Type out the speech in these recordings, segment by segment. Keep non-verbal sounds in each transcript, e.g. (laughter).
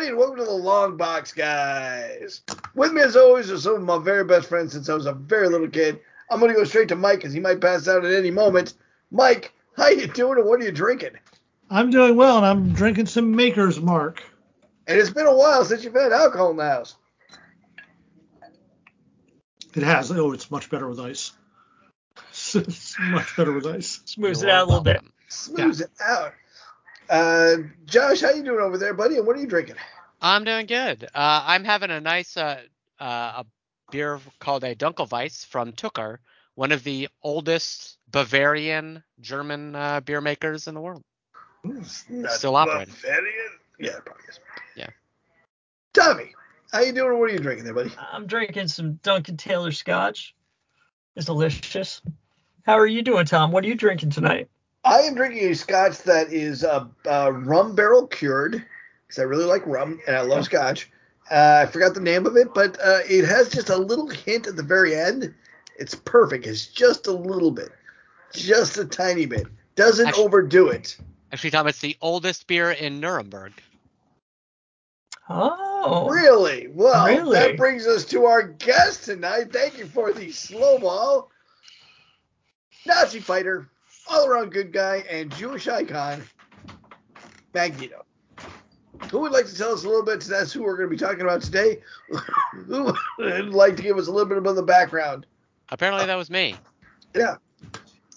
everybody, and welcome to the Long Box Guys. With me, as always, are some of my very best friends since I was a very little kid. I'm going to go straight to Mike because he might pass out at any moment. Mike, how are you doing, and what are you drinking? I'm doing well, and I'm drinking some Maker's Mark. And it's been a while since you've had alcohol in the house. It has. Oh, it's much better with ice. (laughs) it's much better with ice. Smooths it out a little bit. Smooths it out. Uh, Josh, how you doing over there, buddy? And what are you drinking? I'm doing good. Uh, I'm having a nice uh, uh, a beer called a Dunkelweiss from Tucher, one of the oldest Bavarian German uh, beer makers in the world. Not Still operating. Bavarian? Yeah, probably is. Yeah. Tommy, how you doing? What are you drinking there, buddy? I'm drinking some Duncan Taylor Scotch. It's delicious. How are you doing, Tom? What are you drinking tonight? I am drinking a scotch that is uh, uh, rum barrel cured because I really like rum and I love scotch. Uh, I forgot the name of it, but uh, it has just a little hint at the very end. It's perfect. It's just a little bit, just a tiny bit. Doesn't Actually- overdo it. Actually, Tom, it's the oldest beer in Nuremberg. Oh, Really? Well, Really? that brings us to our guest tonight. Thank you for the slow ball. Nazi fighter, all around good guy, and Jewish icon, Magneto. Who would like to tell us a little bit? That's who we're going to be talking about today. (laughs) who would like to give us a little bit about the background? Apparently, that was me. Yeah.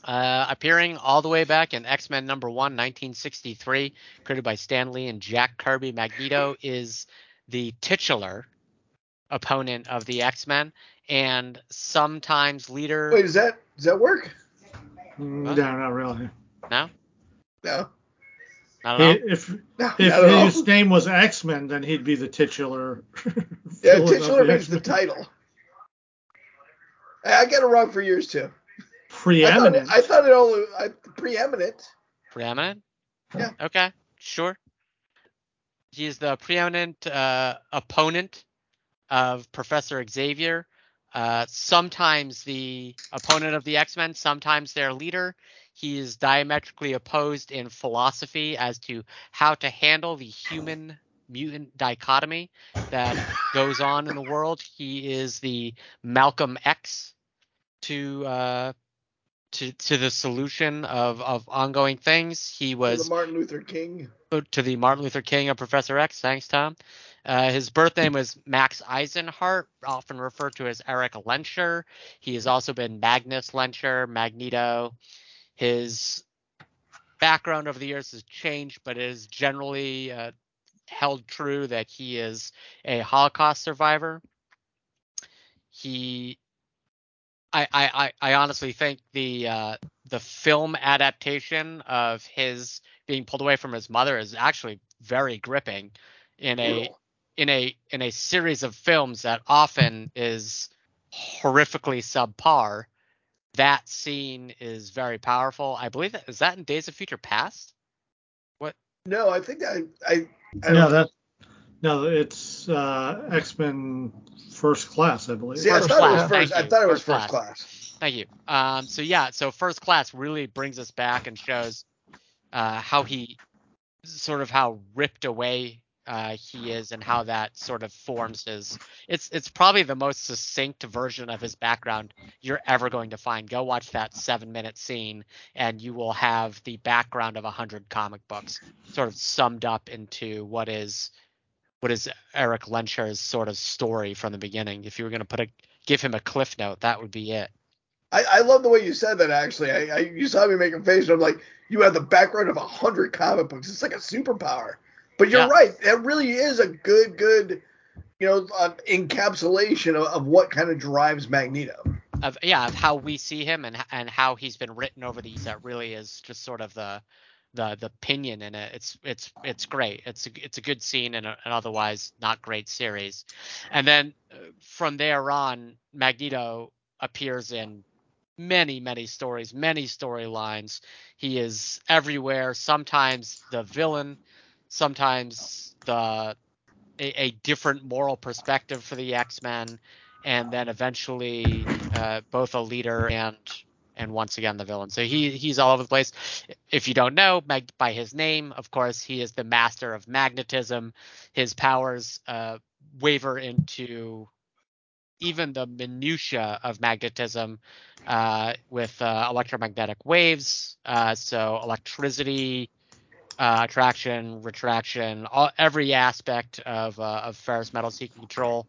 Uh, appearing all the way back in X Men number one, 1963, created by Stan Lee and Jack Kirby, Magneto is the titular opponent of the X Men and sometimes leader. Wait, does that does that work? Mm, Huh? No, not really. No, No. He- if No, if not at all. his name was X Men, then he'd be the titular. (laughs) Yeah, titular makes the title. I I got it wrong for years too. I thought, Preeminent. I thought it only I, preeminent. Preeminent? Yeah. Okay, sure. He's the preeminent uh, opponent of Professor Xavier. Uh, sometimes the opponent of the X Men, sometimes their leader. He is diametrically opposed in philosophy as to how to handle the human mutant dichotomy that (laughs) goes on in the world. He is the Malcolm X to uh, to to the solution of of ongoing things. He was the Martin Luther King. To the Martin Luther King of Professor X. Thanks, Tom. Uh, his birth name was Max Eisenhardt, often referred to as Erik Lehnsherr. He has also been Magnus Lehnsherr, Magneto. His background over the years has changed, but it is generally uh, held true that he is a Holocaust survivor. He, I, I, I, I honestly think the uh, the film adaptation of his being pulled away from his mother is actually very gripping in a Brutal. in a in a series of films that often is horrifically subpar that scene is very powerful i believe that is that in days of future past what No, I think I I, I no, don't that no, it's uh, X Men First Class, I believe. see. I First thought it was first. I thought it was first first class. Thank you. Um so yeah so first class really brings us back and shows uh how he sort of how ripped away uh, he is and how that sort of forms his it's it's probably the most succinct version of his background you're ever going to find. Go watch that seven minute scene and you will have the background of a hundred comic books sort of summed up into what is what is erik lehnsherr's sort of story from the beginning. If you were going to put a give him a cliff note that would be it I, I love the way you said that. Actually, I, I you saw me make a face. And I'm like, you have the background of a hundred comic books. It's like a superpower. But you're Yeah. right. That really is a good, good, you know, uh, encapsulation of, of what kind of drives Magneto. of yeah of how we see him and and how he's been written over these that really is just sort of the the the pinion in it it's it's it's great it's a, it's a good scene in a, an otherwise not great series and then uh, from there on magneto appears in many many stories many storylines he is everywhere sometimes the villain sometimes the a, a different moral perspective for the x-men and then eventually uh, both a leader and and once again the villain. So he he's all over the place. If you don't know, Mag- by his name, of course, he is the master of magnetism. His powers uh, waver into even the minutia of magnetism uh, with uh, electromagnetic waves. Uh, so electricity, uh, attraction, retraction, all, every aspect of uh, of ferrous metal can control.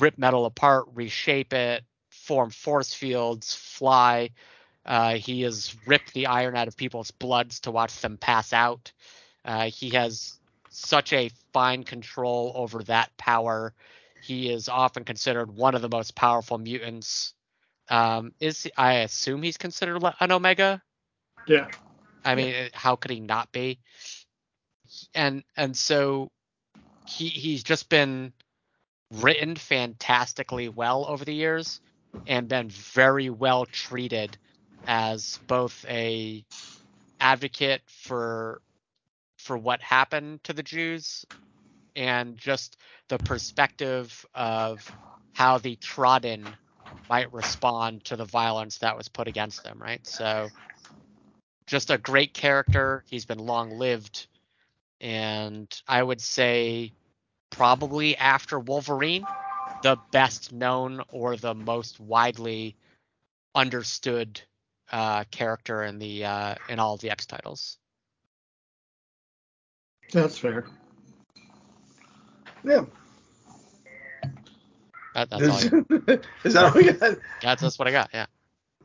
Rip metal apart, reshape it, form force fields, fly. Uh, he has ripped the iron out of people's bloods to watch them pass out. He has such a fine control over that power. He is often considered one of the most powerful mutants. Um, is I assume he's considered an Omega? Yeah. I mean, uh, how could he not be? And and so he he's just been written fantastically well over the years and been very well treated as both a advocate for for what happened to the Jews and just the perspective of how the trodden might respond to the violence that was put against them, right? So just a great character. He's been long lived. And I would say probably after Wolverine, the best known or the most widely understood uh, character in the uh, in all of the X titles. That's fair. Yeah. That, that's all. (laughs) Is, that all we got? that's, that's what I got. Yeah.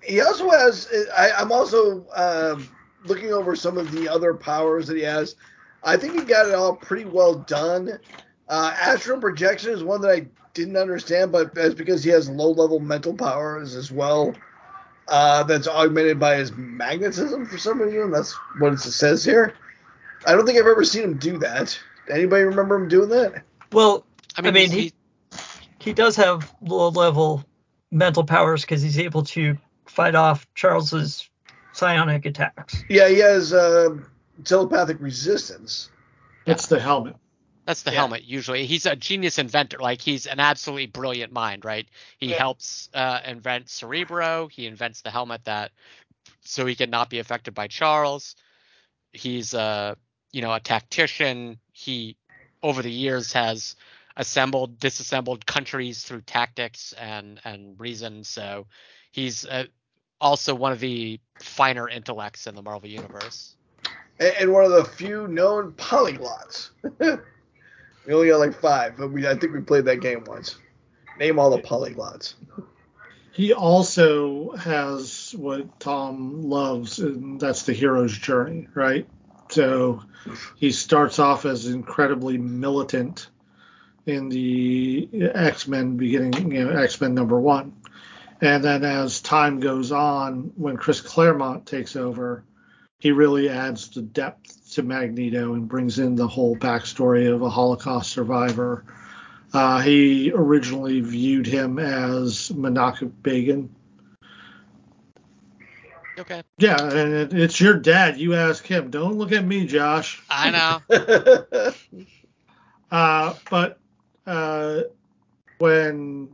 He also has. I, I'm also um, looking over some of the other powers that he has. I think he got it all pretty well done. Uh, astral projection is one that I didn't understand, but that's because he has low level mental powers as well. Uh, that's augmented by his magnetism for some reason. That's what it says here. I don't think I've ever seen him do that. Anybody remember him doing that? Well, I mean, mean, he, he- he does have low level mental powers because he's able to fight off Charles's psionic attacks. Yeah, he has uh, telepathic resistance. That's the helmet. That's the Yeah. helmet. Usually, he's a genius inventor. Like he's an absolutely brilliant mind, right? He Yeah. helps uh, invent Cerebro. He invents the helmet that so he can not be affected by Charles. He's a you know a tactician. He over the years has assembled, disassembled countries through tactics and and reason. So he's uh, also one of the finer intellects in the Marvel universe. and, and one of the few known polyglots. (laughs) we only got like five, but we I think we played that game once. Name all the polyglots. He also has what Tom loves, and that's the hero's journey, right? So he starts off as incredibly militant in the X Men beginning, you know, X Men number one. And then as time goes on, when Chris Claremont takes over, he really adds the depth to Magneto and brings in the whole backstory of a Holocaust survivor. Uh, he originally viewed him as Menachem Begin. Okay, Yeah, and it, it's your dad. You ask him. Don't look at me, Josh. I know. (laughs) Uh, but uh, when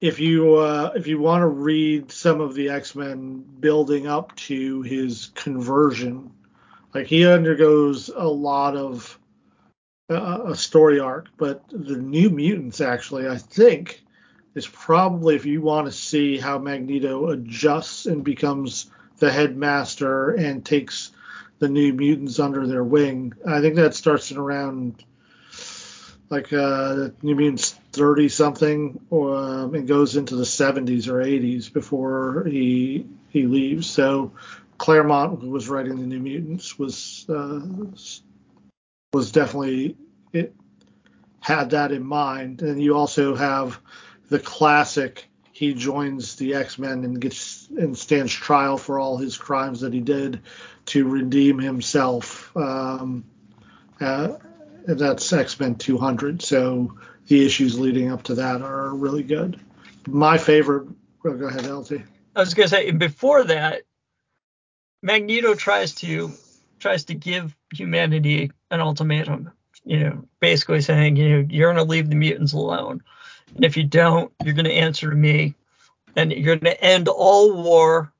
if you uh, if you want to read some of the X Men building up to his conversion, like he undergoes a lot of uh, a story arc. But the New Mutants actually, I think, is probably if you want to see how Magneto adjusts and becomes the headmaster and takes the New Mutants under their wing. I think that starts in around like uh, New Mutants 30 something, um, it goes into the 70s or 80s before he he leaves. So Claremont, who was writing the New Mutants, was uh, was definitely it had that in mind. And you also have the classic. He joins the X Men and gets and stands trial for all his crimes that he did to redeem himself. Um, uh, that's X Men 200. So the issues leading up to that are really good. My favorite. oh, go ahead, LT. I was gonna say before that, Magneto tries to tries to give humanity an ultimatum. You know, basically saying, you know, you're gonna leave the mutants alone, and if you don't, you're gonna answer to me, and you're gonna end all war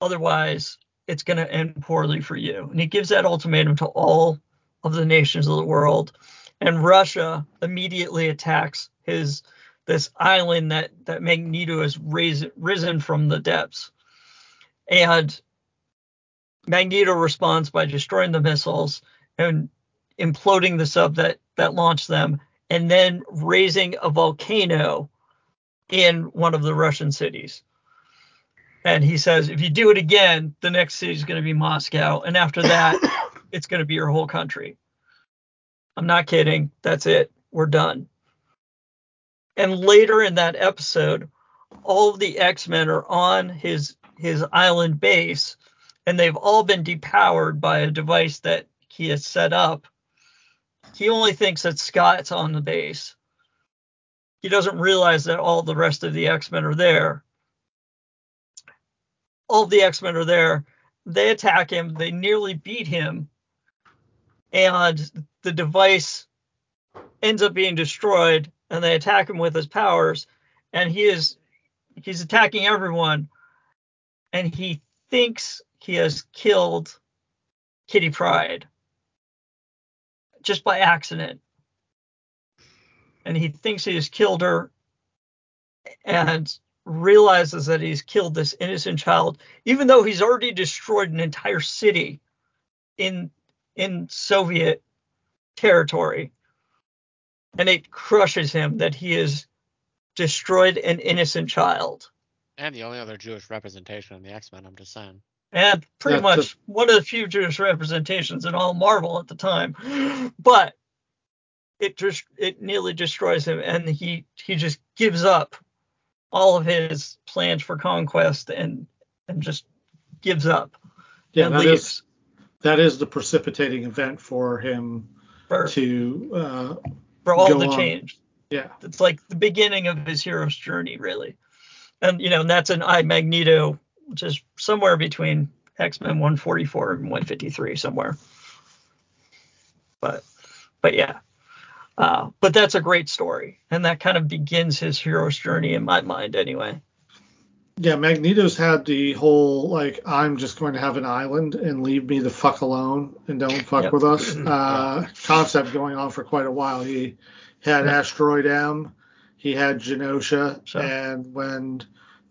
Otherwise, it's going to end poorly for you. And he gives that ultimatum to all of the nations of the world. And Russia immediately attacks his this island that that Magneto has raised, risen from the depths. And Magneto responds by destroying the missiles and imploding the sub that that launched them, and then raising a volcano in one of the Russian cities. And he says, if you do it again, the next city is going to be Moscow, and after that, (coughs) it's going to be your whole country. I'm not kidding. That's it. We're done. And later in that episode, all of the X-Men are on his his island base, and they've all been depowered by a device that he has set up. He only thinks that Scott's on the base. He doesn't realize that all the rest of the X-Men are there. All the X-Men are there. They attack him. They nearly beat him. And the device ends up being destroyed and they attack him with his powers and he is he's attacking everyone and he thinks he has killed Kitty Pryde just by accident. And he thinks he has killed her and realizes that he's killed this innocent child, even though he's already destroyed an entire city in in Soviet territory. And it crushes him that he has destroyed an innocent child. And the only other Jewish representation in the X Men, I'm just saying. And pretty That's much one of the few Jewish representations in all Marvel at the time. (gasps) But it just it nearly destroys him and he he just gives up all of his plans for conquest and and just gives up Yeah, that is that is the precipitating event for him for, to uh, for all the on. change. yeah It's like the beginning of his hero's journey, really. And you know, and that's an I Magneto, which is somewhere between X Men 144 and 153, somewhere. But, but yeah, uh, but that's a great story, and that kind of begins his hero's journey in my mind, anyway. yeah Magneto's had the whole like I'm just going to have an island and leave me the fuck alone and don't fuck Yep. with us uh, concept going on for quite a while. He had Yeah. Asteroid M, he had Genosha, Sure. and when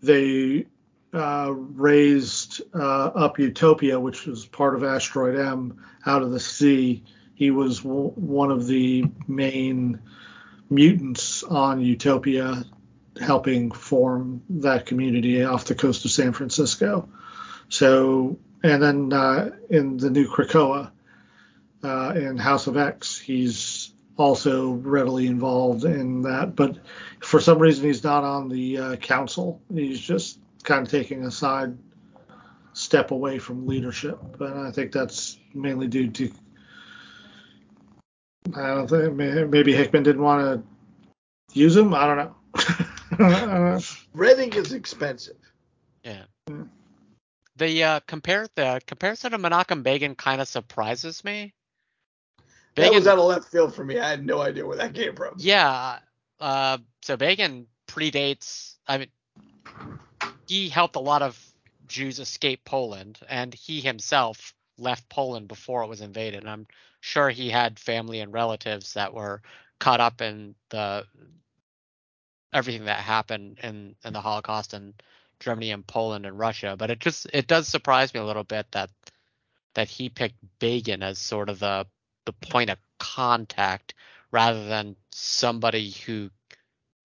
they uh, raised uh, up Utopia, which was part of Asteroid M, out of the sea, he was w- one of the main mutants on Utopia, helping form that community off the coast of San Francisco. So, and then uh, in the new Krakoa, uh, in House of X, he's also readily involved in that. But for some reason, he's not on the uh, council. He's just kind of taking a side step away from leadership. And I think that's mainly due to I don't think maybe Hickman didn't want to use him. I don't know. I. (laughs) Reading is expensive. Yeah. Mm. The uh, compare the comparison of Menachem Begin kind of surprises me. That was out of left field for me. I had no idea where that came from. yeah. Uh, so Begin predates. I mean, he helped a lot of Jews escape Poland, and he himself left Poland before it was invaded. And I'm sure he had family and relatives that were caught up in the everything that happened in in the Holocaust in Germany and Poland and Russia. But it just it does surprise me a little bit that that he picked Begin as sort of the the point of contact rather than somebody who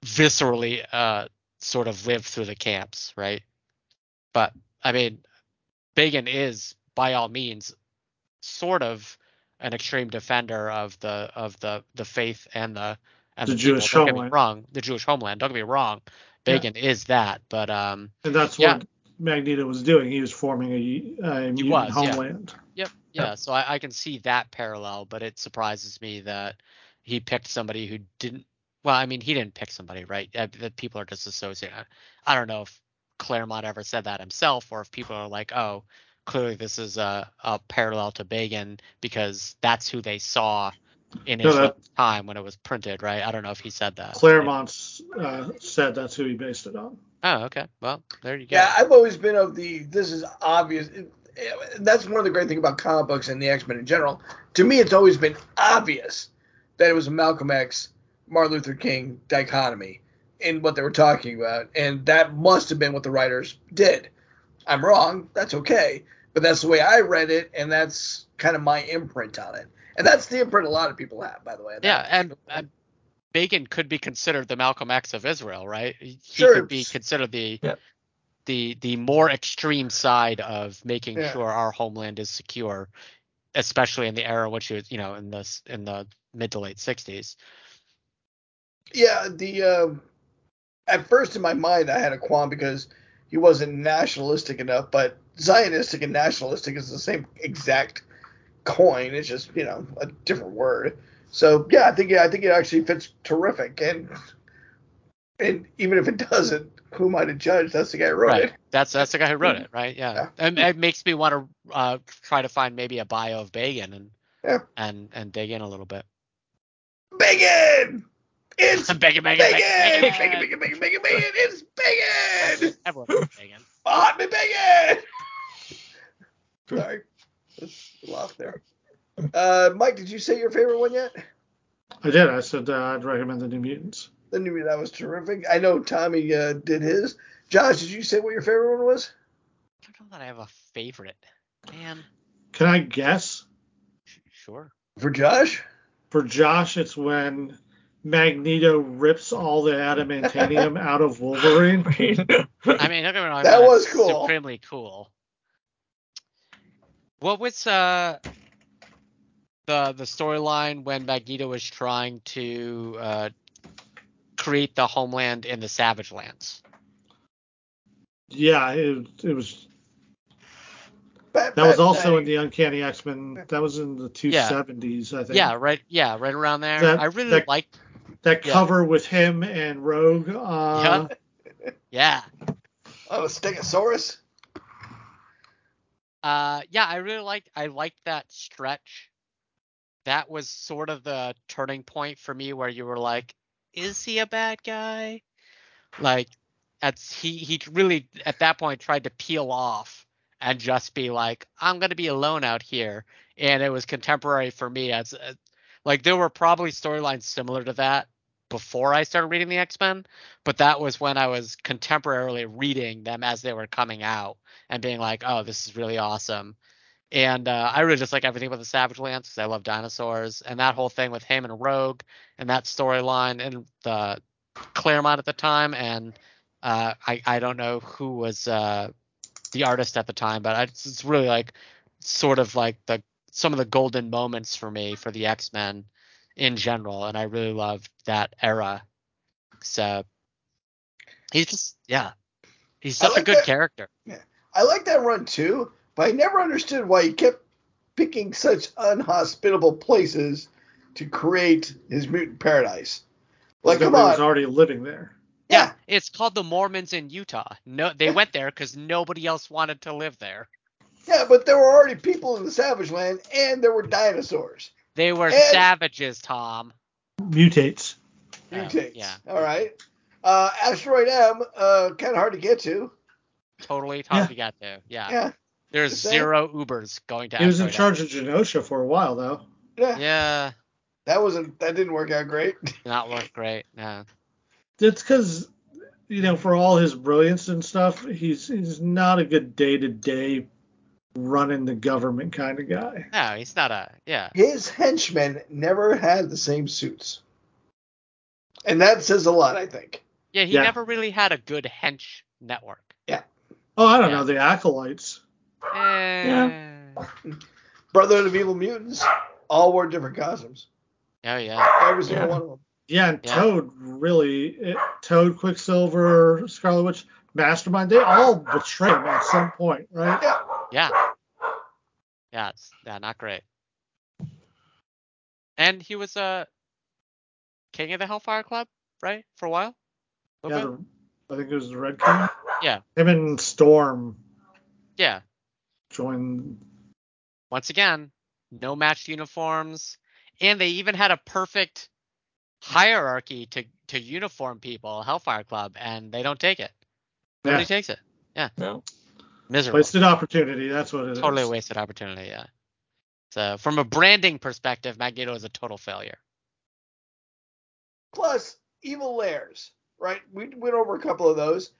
viscerally uh sort of lived through the camps, right? But I mean, Begin is by all means sort of an extreme defender of the of the the faith and the and The the, people. Jewish Don't get me homeland. wrong, the Jewish homeland. Don't get me wrong. Yeah. Begin is that, but um, And that's Yeah. what Magneto was doing. He was forming a, a mutant was, yeah. Yep. Yeah. Yeah. So I, I can see that parallel, but it surprises me that he picked somebody who didn't. Well, I mean, he didn't pick somebody, right? Uh, That people are just associating. I- I don't know if Claremont ever said that himself, or if people are like, oh, clearly this is a, a parallel to Begin because that's who they saw in No, his that- time when it was printed, right? I don't know if he said that. Claremont's uh, said that's who he based it on. Oh, okay. Well, there you go. Yeah, I've always been of the this is obvious. It- it- that's one of the great things about comic books and the X Men in general. To me, it's always been obvious that it was a Malcolm X, Martin Luther King dichotomy in what they were talking about, and that must have been what the writers did. I'm wrong. That's okay, but that's the way I read it, and that's kind of my imprint on it. And that's the imprint a lot of people have, by the way. Yeah, and, and Bacon could be considered the Malcolm X of Israel, right? He he Sure. could be considered the Yep. the the more extreme side of making Yeah. sure our homeland is secure, especially in the era which was, you know, in the in the mid to late '60s. Yeah, the um at first in my mind I had a qualm because he wasn't nationalistic enough, but Zionistic and nationalistic is the same exact coin. It's just you know a different word. So yeah, I think yeah, I think it actually fits terrific, and and even if it doesn't, who am I to judge? That's the guy who wrote Right. it. That's that's the guy who wrote it, right? Yeah. Yeah. And it makes me want to uh, try to find maybe a bio of Bacon and Yeah. and and dig in a little bit. Bacon. It's Bacon, bacon. bacon, Bacon. bacon, Bacon. Bacon. Bacon. Bacon. Bacon. It's bacon. (laughs) Everyone loves Bacon. Hot me bacon. (laughs) Sorry, Just laugh there. Uh, Mike, did you say your favorite one yet? I did. I said uh, I'd recommend the New Mutants. The new that was terrific. I know Tommy uh, did his. Josh, did you say what your favorite one was? I don't know that I have a favorite. Man, Can I guess? sh- sure. For Josh? For Josh, it's when Magneto rips all the adamantium (laughs) out of Wolverine. (laughs) I mean, don't wrong, That was cool. Supremely cool. What was uh the the storyline when Magneto was trying to uh create the homeland in the Savage Lands? Yeah, it, it was. That was also in the Uncanny X Men. That was in the 270s, Yeah. I think. Yeah, right. Yeah, right around there. That- I really that- liked. That Yeah. cover with him and Rogue. Uh, Yeah. Oh, a Stegosaurus? Uh, yeah, I really liked. I liked that stretch. That was sort of the turning point for me, where you were like, "Is he a bad guy?" Like, at he he really at that point tried to peel off and just be like, "I'm gonna be alone out here," and it was contemporary for me as uh, like there were probably storylines similar to that before I started reading the X Men, but that was when I was contemporarily reading them as they were coming out and being like, "Oh, this is really awesome." And uh, I really just like everything about the Savage Lands because I love dinosaurs and that whole thing with him and Rogue and that storyline and the Claremont at the time and uh, I I don't know who was uh, the artist at the time, but I, it's really like sort of like the some of the golden moments for me for the X Men in general, and I really loved that era. So he's just yeah, he's I such a good that- character. I like that run too, but I never understood why he kept picking such unhospitable places to create his mutant paradise. Like, come Nobody was already living there. Yeah. it's called the Mormons in Utah. No, they went there because nobody else wanted to live there. Yeah, but there were already people in the Savage Land, and there were dinosaurs. They were And- savages, Tom. Mutates. Mutates. yeah. All right. Uh, Asteroid M, uh, kind of hard to get to. Totally tough Yeah. to get to. Yeah. Yeah. There's Just saying. zero Ubers going to He was in Asteroid charge of Genosha for a while, though. Yeah. Yeah, That wasn't. That didn't work out great. (laughs) not work great. No. It's because, you know, for all his brilliance and stuff, he's he's not a good day to day running the government kind of guy. No, he's not a. Yeah. His henchmen never had the same suits, and that says a lot, I think. Yeah, he Yeah. never really had a good hench network. Yeah. Oh, I don't Yeah. know the acolytes. Eh. Brotherhood of Evil Mutants all wore different costumes. Oh yeah. Every single Yeah. one of them. Yeah, and Yeah. Toad really, it, Toad, Quicksilver, Scarlet Witch, Mastermind, they all betray him at some point, right? Yeah. Yeah. Yeah, it's yeah, not great. And he was uh king of the Hellfire Club, right? For a while? A Yeah, the, I think it was the Red King. Yeah. Him and Storm Yeah. joined. Once again, no matched uniforms. And they even had a perfect hierarchy to to uniform people, Hellfire Club, and they don't take it. Nobody Yeah. takes it. Yeah. No. Miserable. Wasted opportunity. That's what it is. totally a wasted opportunity. Yeah. So from a branding perspective, Magneto is a total failure. Plus, evil lairs, right? We went over a couple of those.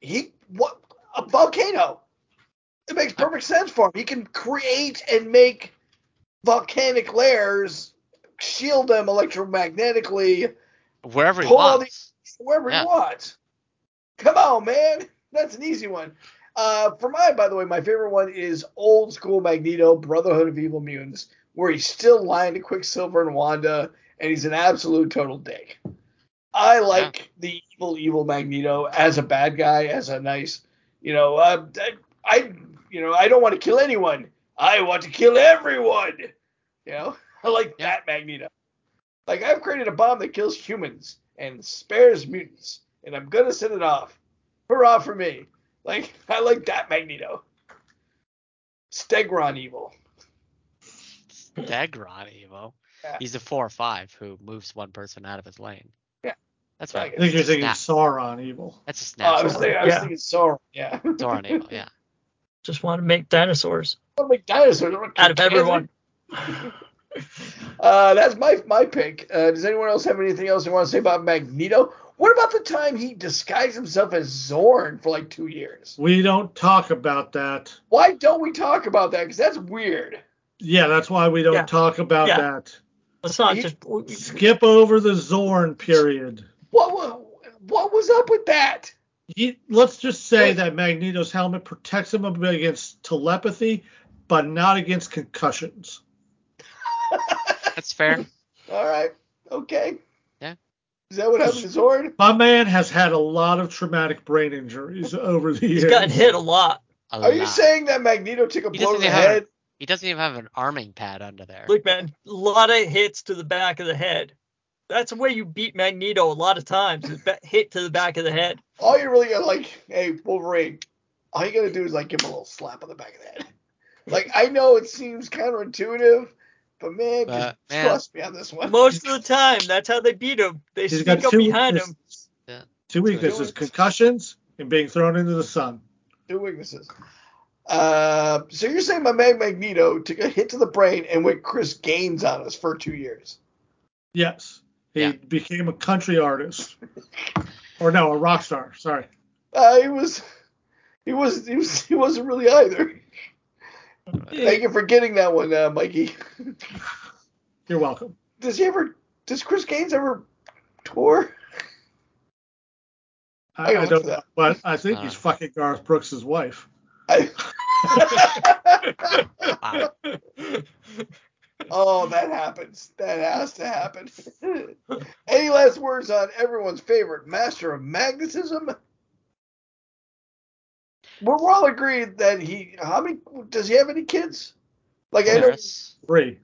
He what a volcano. It makes perfect sense for him. He can create and make volcanic layers, shield them electromagnetically Wherever he Pull all wants. wherever Yeah. he wants. Come on, man. That's an easy one. Uh, for mine, by the way, my favorite one is old school Magneto, Brotherhood of Evil Mutants, where he's still lying to Quicksilver and Wanda, and he's an absolute total dick. I like the evil, evil Magneto as a bad guy, as a nice, you know, uh, I, I, you know, I don't want to kill anyone. I want to kill everyone. You know, (laughs) I like Yeah. that Magneto. Like I've created a bomb that kills humans and spares mutants, and I'm gonna set it off. Hurrah for me! Like I like that Magneto. Stegron evil. Degron evil. Yeah. He's a four or five who moves one person out of his lane. Yeah. That's right. I think you're thinking Snap. Sauron evil. That's a Oh, snap. I was thinking, I was Yeah. thinking Sauron. Yeah. Sauron evil. yeah. (laughs) Just want to make dinosaurs I want to make dinosaurs. Out of everyone. (laughs) Uh, that's my my pick. Uh, does anyone else have anything else they want to say about Magneto? What about the time he disguised himself as Xorn for like two years? We don't talk about that. Why don't we talk about that? Because that's weird. Yeah, that's why we don't Yeah. talk about Yeah. that. Let's not He- just. Skip over the Xorn period. What what was up with that? He, let's just say that Magneto's helmet protects him against telepathy, but not against concussions. (laughs) That's fair. All right. Okay. Yeah. Is that what happened to Xorn? (laughs) My man has had a lot of traumatic brain injuries over the years. He's gotten hit a lot. A Are you saying that Magneto took a He blow to the even have head? He doesn't even have an arming pad under there. Look, man, a lot of hits to the back of the head. That's the way you beat Magneto a lot of times. is Hit to the back of the head. All you really got like, hey, Wolverine, all you gotta do is like give him a little slap on the back of the head. Like I know it seems counterintuitive, but man, But, just man. trust me on this one. Most of the time, that's how they beat him. They He's sneak got up two behind him. weaknesses. Yeah. Two weaknesses: concussions and being thrown into the sun. Two weaknesses. Uh, so you're saying my man Magneto took a hit to the brain and went Chris Gaines on us for two years? Yes, he Yeah. became a country artist, (laughs) or no, a rock star. Sorry. Uh, he was, he was, he was, he wasn't really either. Thank you for getting that one, uh, Mikey. (laughs) You're welcome. Does he ever? Does Chris Gaines ever tour? I I, I don't for know, but I think Uh. he's fucking Garth Brooks' wife. I, Wow. (laughs) (laughs) oh, that happens. That has to happen. Any last words on everyone's favorite master of magnetism? We're we're all agreed that he. How many? Does he have any kids? Like I know Three.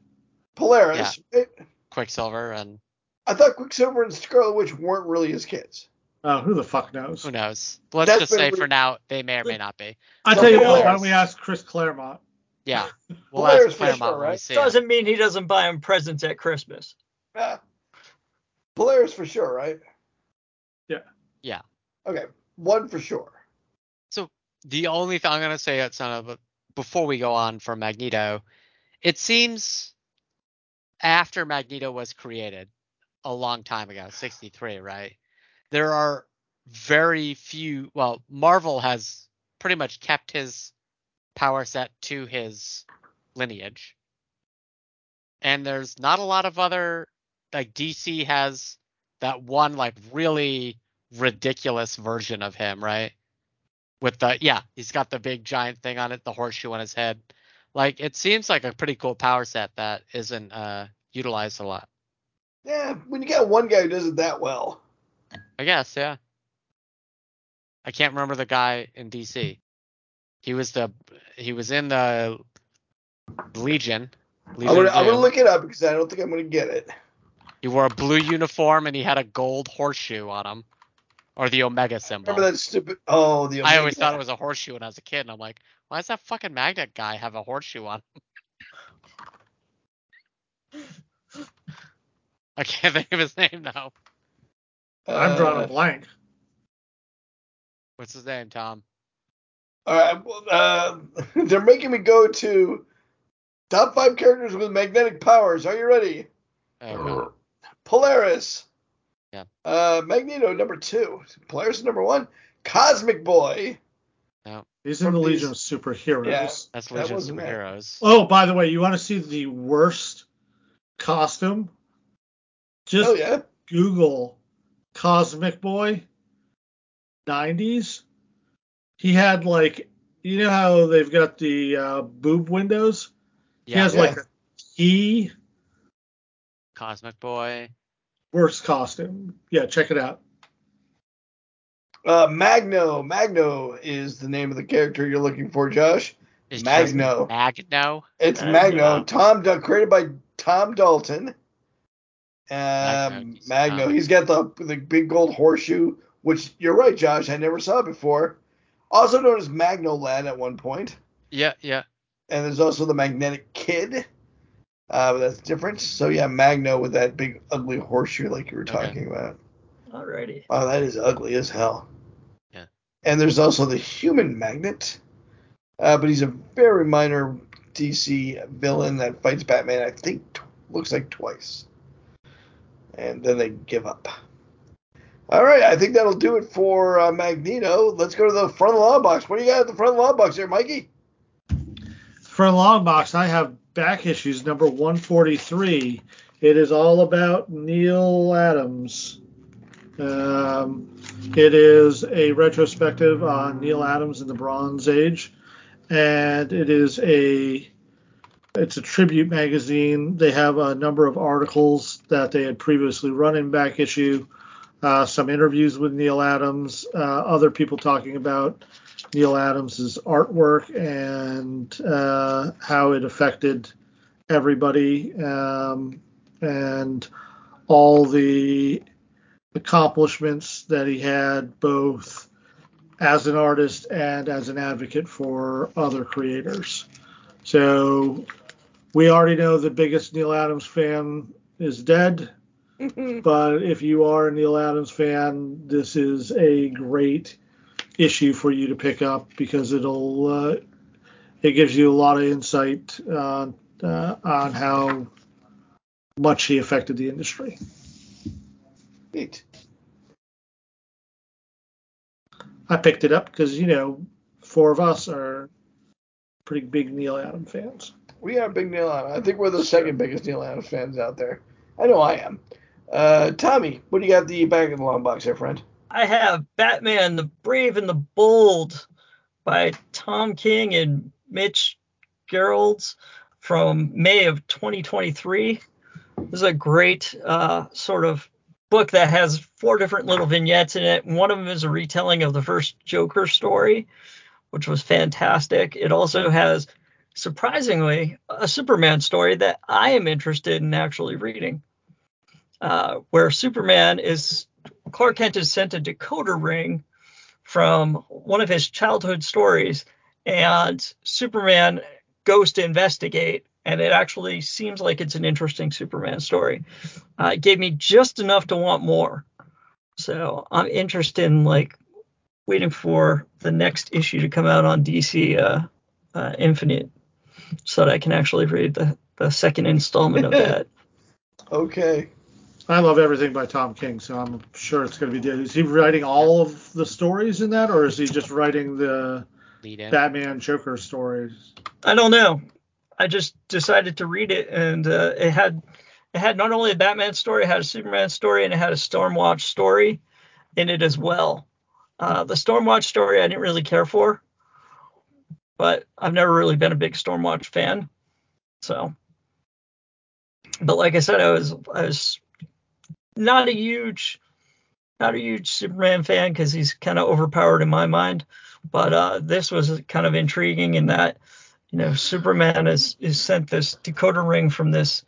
Polaris. right? Quicksilver, and I thought Quicksilver and Scarlet Witch weren't really his kids. Uh, who the fuck knows? who knows? Let's That's just say re- for now they may or may not be. I So tell you what. Polaris. Why don't we ask Chris Claremont? Yeah. (laughs) We'll Polaris ask for Claremont sure, when we right? see him. Doesn't mean he doesn't buy him presents at Christmas. Ah. Polaris for sure, right? Yeah. Yeah. Okay, one for sure. The only thing I'm gonna say of it before we go on for Magneto, it seems after Magneto was created a long time ago, 63, right? There are very few. Well, Marvel has pretty much kept his power set to his lineage, and there's not a lot of other like DC has that one like really ridiculous version of him, right? With the yeah, he's got the big giant thing on it, the horseshoe on his head. Like it seems like a pretty cool power set that isn't uh utilized a lot. Yeah, when you got one guy who does it that well. I guess, yeah. I can't remember the guy in DC. He was the he was in the Legion. Legion I'm gonna, I'm gonna look it up because I don't think I'm gonna get it. He wore a blue uniform and he had a gold horseshoe on him. Or the Omega symbol. Remember that stupid? Oh, the. I always thought it was a horseshoe when I was a kid, and I'm like, why does that fucking magnet guy have a horseshoe on? (laughs) I can't think of his name now. I'm drawing Uh, a blank. What's his name, Tom? All right. Well, uh, (laughs) they're making me go to top five characters with magnetic powers. Are you ready? Okay. Polaris. Yeah. Uh, Magneto number two. Polaris is number one. Cosmic Boy. He's in From the these- Legion of Superheroes. Yeah. That's That Legion of wasn't. Superheroes. Oh, by the way, you want to see the worst costume? Just Oh yeah. Google Cosmic Boy 90s. He had like, you know how they've got the uh, boob windows? he Yeah, has Yeah. like a key Cosmic Boy. Worst costume. Yeah, check it out. Uh, Magno. Magno is the name of the character you're looking for, Josh. Is Magno. Magno. It's Magno. Magno. Tom Dal- created by Tom Dalton. Magno, Um, he's Magno. Tom. He's got the the big gold horseshoe, which you're right, Josh. I never saw it before. Also known as Magno Lad at one point. Yeah, yeah. And there's also the Magnetic Kid. Uh, but that's different. So yeah, Magno with that big ugly horseshoe like you were Okay. talking about. Alrighty. Oh, that is ugly as hell. Yeah. And there's also the Human Magnet, uh, but he's a very minor DC villain that fights Batman. I think t- looks like twice, and then they give up. All right, I think that'll do it for uh, Magneto. Let's go to the front of the law box. What do you got at the front of the law box there, Mikey? For a long box, I have back issues number 143. It is all about Neal Adams. Um, it is a retrospective on Neal Adams in the Bronze Age, and it is a it's a tribute magazine. They have a number of articles that they had previously run in back issue, uh, some interviews with Neil Adams, uh, other people talking about Neal Adams's artwork and uh, how it affected everybody um, and all the accomplishments that he had both as an artist and as an advocate for other creators. So we already know the biggest Neal Adams fan is dead, (laughs) but if you are a Neal Adams fan, this is a great issue for you to pick up because it'll uh, it gives you a lot of insight uh, uh, on how much he affected the industry. Neat. I picked it up because you know four of us are pretty big Neal Adam fans. We are big Neal Adam. I think we're the second biggest Neal Adam fans out there. I know I am. Uh, Tommy, what do you got the back of the long box there, friend? I have Batman, the Brave and the Bold by Tom King and Mitch Gerads from May of 2023. This is a great uh, sort of book that has four different little vignettes in it. One of them is a retelling of the first Joker story, which was fantastic. It also has, surprisingly, a Superman story that I am interested in actually reading, uh, where Superman is Clark Kent is sent a decoder ring from one of his childhood stories, and Superman goes to investigate, and it actually seems like it's an interesting Superman story. Uh, it gave me just enough to want more, so I'm interested in like waiting for the next issue to come out on DC uh, uh, Infinite, so that I can actually read the the second installment of (laughs) that. Okay. I love everything by Tom King, so I'm sure it's going to be good. Is he writing all of the stories in that, or is he just writing the Lead in. Batman Joker stories? I don't know. I just decided to read it, and uh, it had it had not only a Batman story, it had a Superman story, and it had a Stormwatch story in it as well. Uh, the Stormwatch story I didn't really care for, but I've never really been a big Stormwatch fan. So, but like I said, I was I was not a huge not a huge Superman fan because he's kind of overpowered in my mind. But uh, this was kind of intriguing in that you know, Superman is is sent this decoder ring from this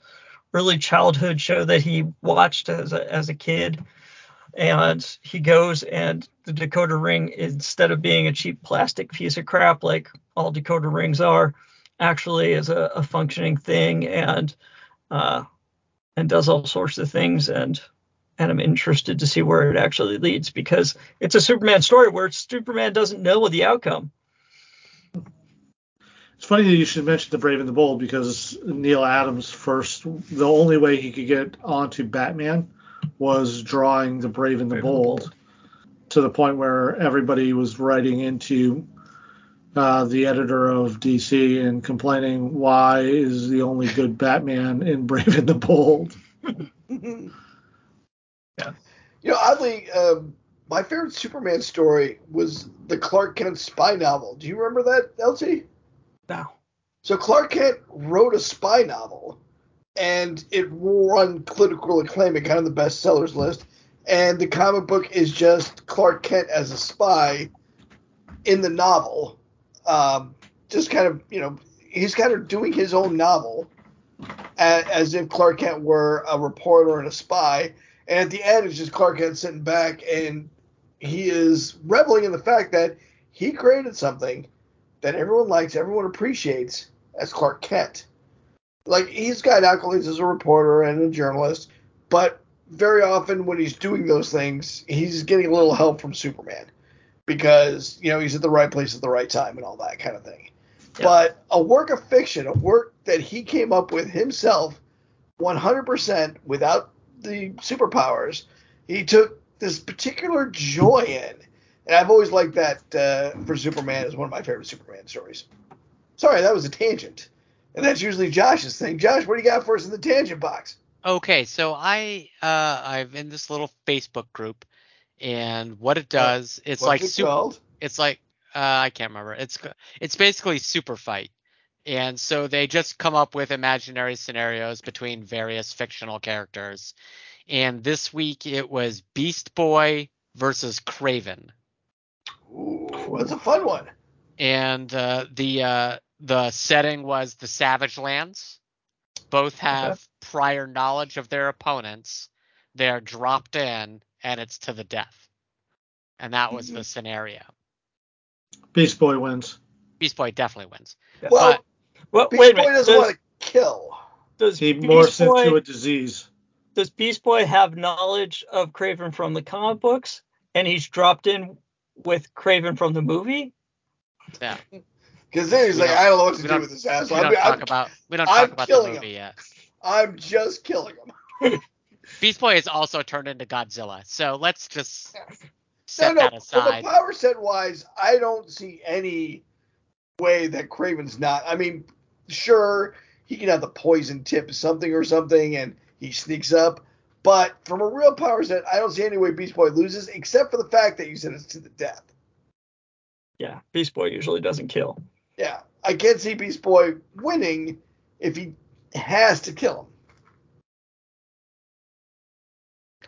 early childhood show that he watched as a as a kid, and he goes and the decoder ring instead of being a cheap plastic piece of crap like all decoder rings are, actually is a, a functioning thing and uh, and does all sorts of things and and I'm interested to see where it actually leads because it's a Superman story where Superman doesn't know the outcome. It's funny that you should mention the Brave and the Bold because Neal Adams first, the only way he could get onto Batman was drawing the Brave and the Brave and the Bold, Bold. to the point where everybody was writing into uh, the editor of DC and complaining why is the only good Batman in (laughs) Brave and the Bold. (laughs) Yeah. You know, oddly, um, my favorite Superman story was the Clark Kent spy novel. Do you remember that, LT? No. So Clark Kent wrote a spy novel, and it won critical acclaim and kind of the bestsellers list. And the comic book is just Clark Kent as a spy in the novel. Um, just kind of, you know, he's kind of doing his own novel as, as if Clark Kent were a reporter and a spy. And at the end, it's just Clark Kent sitting back and he is reveling in the fact that he created something that everyone likes, everyone appreciates as Clark Kent. Like he's got accolades as a reporter and a journalist, but very often when he's doing those things, he's getting a little help from Superman because you know he's at the right place at the right time and all that kind of thing. Yeah. But a work of fiction, a work that he came up with himself, 100% without the superpowers, he took this particular joy in. And I've always liked that uh, for Superman is one of my favorite Superman stories. Sorry, that was a tangent. And that's usually Josh's thing. Josh, what do you got for us in the tangent box? Okay, so I uh I'm in this little Facebook group, and what it does, it's What's like it super, it's like uh, I can't remember. It's it's basically super fight, and so they just come up with imaginary scenarios between various fictional characters. And this week it was Beast Boy versus Kraven, Ooh, that's a fun one. and uh, the uh, the setting was the Savage Lands. Both have prior knowledge of their opponents. They're dropped in, and it's to the death. And that was the scenario. Beast Boy wins. Beast Boy definitely wins. Well, But- Well, Beast wait a Boy minute. doesn't Does, want to kill. does He Beast morphs Boy into a disease. does Beast Boy have knowledge of Kraven from the comic books, and he's dropped in with Kraven from the movie? Yeah. Because then he's We like, I don't know what to do with this asshole. We I don't mean, talk I'm, about we don't I'm talk about the killing movie yet. I'm just killing him. (laughs) Beast Boy is also turned into Godzilla. So let's just set no. that From aside. the power set wise, I don't see any way that Kraven's not. I mean, sure, he can have the poison tip something or something, and he sneaks up. But from a real power set, I don't see any way Beast Boy loses, except for the fact that you said it's to the death. Yeah, Beast Boy usually doesn't kill. Yeah, I can't see Beast Boy winning if he has to kill him.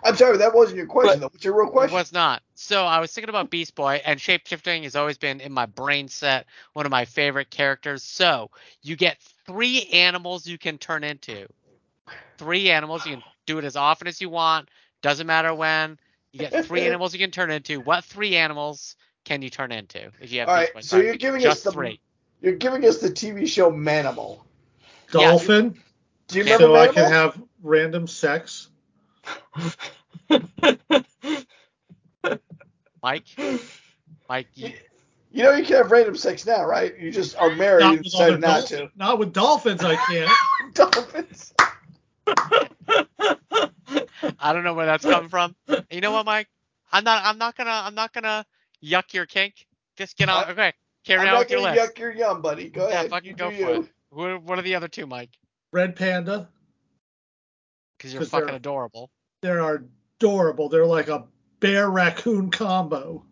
I'm sorry, that wasn't your question, But- though. What's your real question? It question? was not. So I was thinking about Beast Boy, and shapeshifting has always been in my brain set one of my favorite characters. So you get three animals you can turn into. Three animals. You can do it as often as you want. Doesn't matter when. You get three (laughs) animals you can turn into. What three animals can you turn into if you have All Beast right, Boy? so Sorry, you're giving just us the three. you're giving us the TV show Manimal. Yeah. Dolphin, Do you remember so I can have random sex. Mike. Mike. You, You know you can have random sex now, right? You just are married Not and with, decided not dolphins. Not with dolphins, I can't. (laughs) Dolphins. (laughs) I don't know where that's coming from. You know what, Mike? I'm not. I'm not gonna. I'm not gonna yuck your kink. Just get on. I- Okay. Carry I'm on not with your gonna list. yuck your yum, buddy. Go Yeah, ahead. fucking you go for you. it. What, what are the other two, Mike? Red panda. Because you're 'Cause they're- fucking adorable. They're adorable. They're like a bear raccoon combo.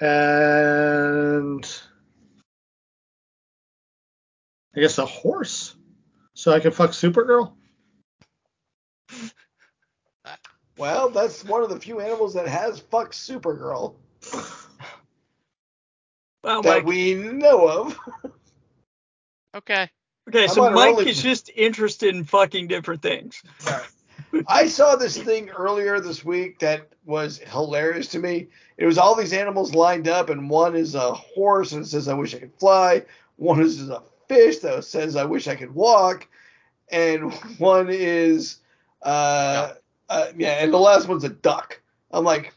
And I guess a horse. So I can fuck Supergirl. (laughs) Well, that's one of the few animals that has fucked Supergirl (laughs) Wow, that Mike. we know of. Okay. Okay, I'm so Mike rolling- is just interested in fucking different things. I saw this thing earlier this week that was hilarious to me. It was all these animals lined up, and one is a horse and it says, I wish I could fly. One is a fish that says, I wish I could walk. And (laughs) one is uh, Uh, yeah, and the last one's a duck. I'm like,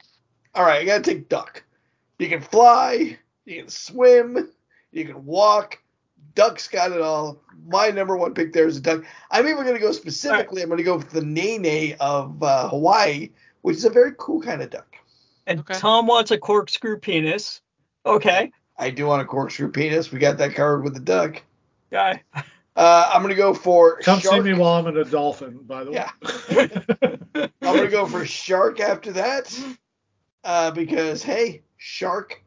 all right, I gotta take duck. You can fly, you can swim, you can walk. Duck's got it all. My number one pick there is a duck. I'm even gonna go specifically. I'm gonna go with the nene of uh, Hawaii, which is a very cool kind of duck. And Okay. Tom wants a corkscrew penis. Okay. I do want a corkscrew penis. We got that covered with the duck. Guy. Uh, I'm gonna go for Come shark. see me while I'm in a dolphin, by the Yeah. way. (laughs) I'm gonna go for shark after that, uh, because hey, shark.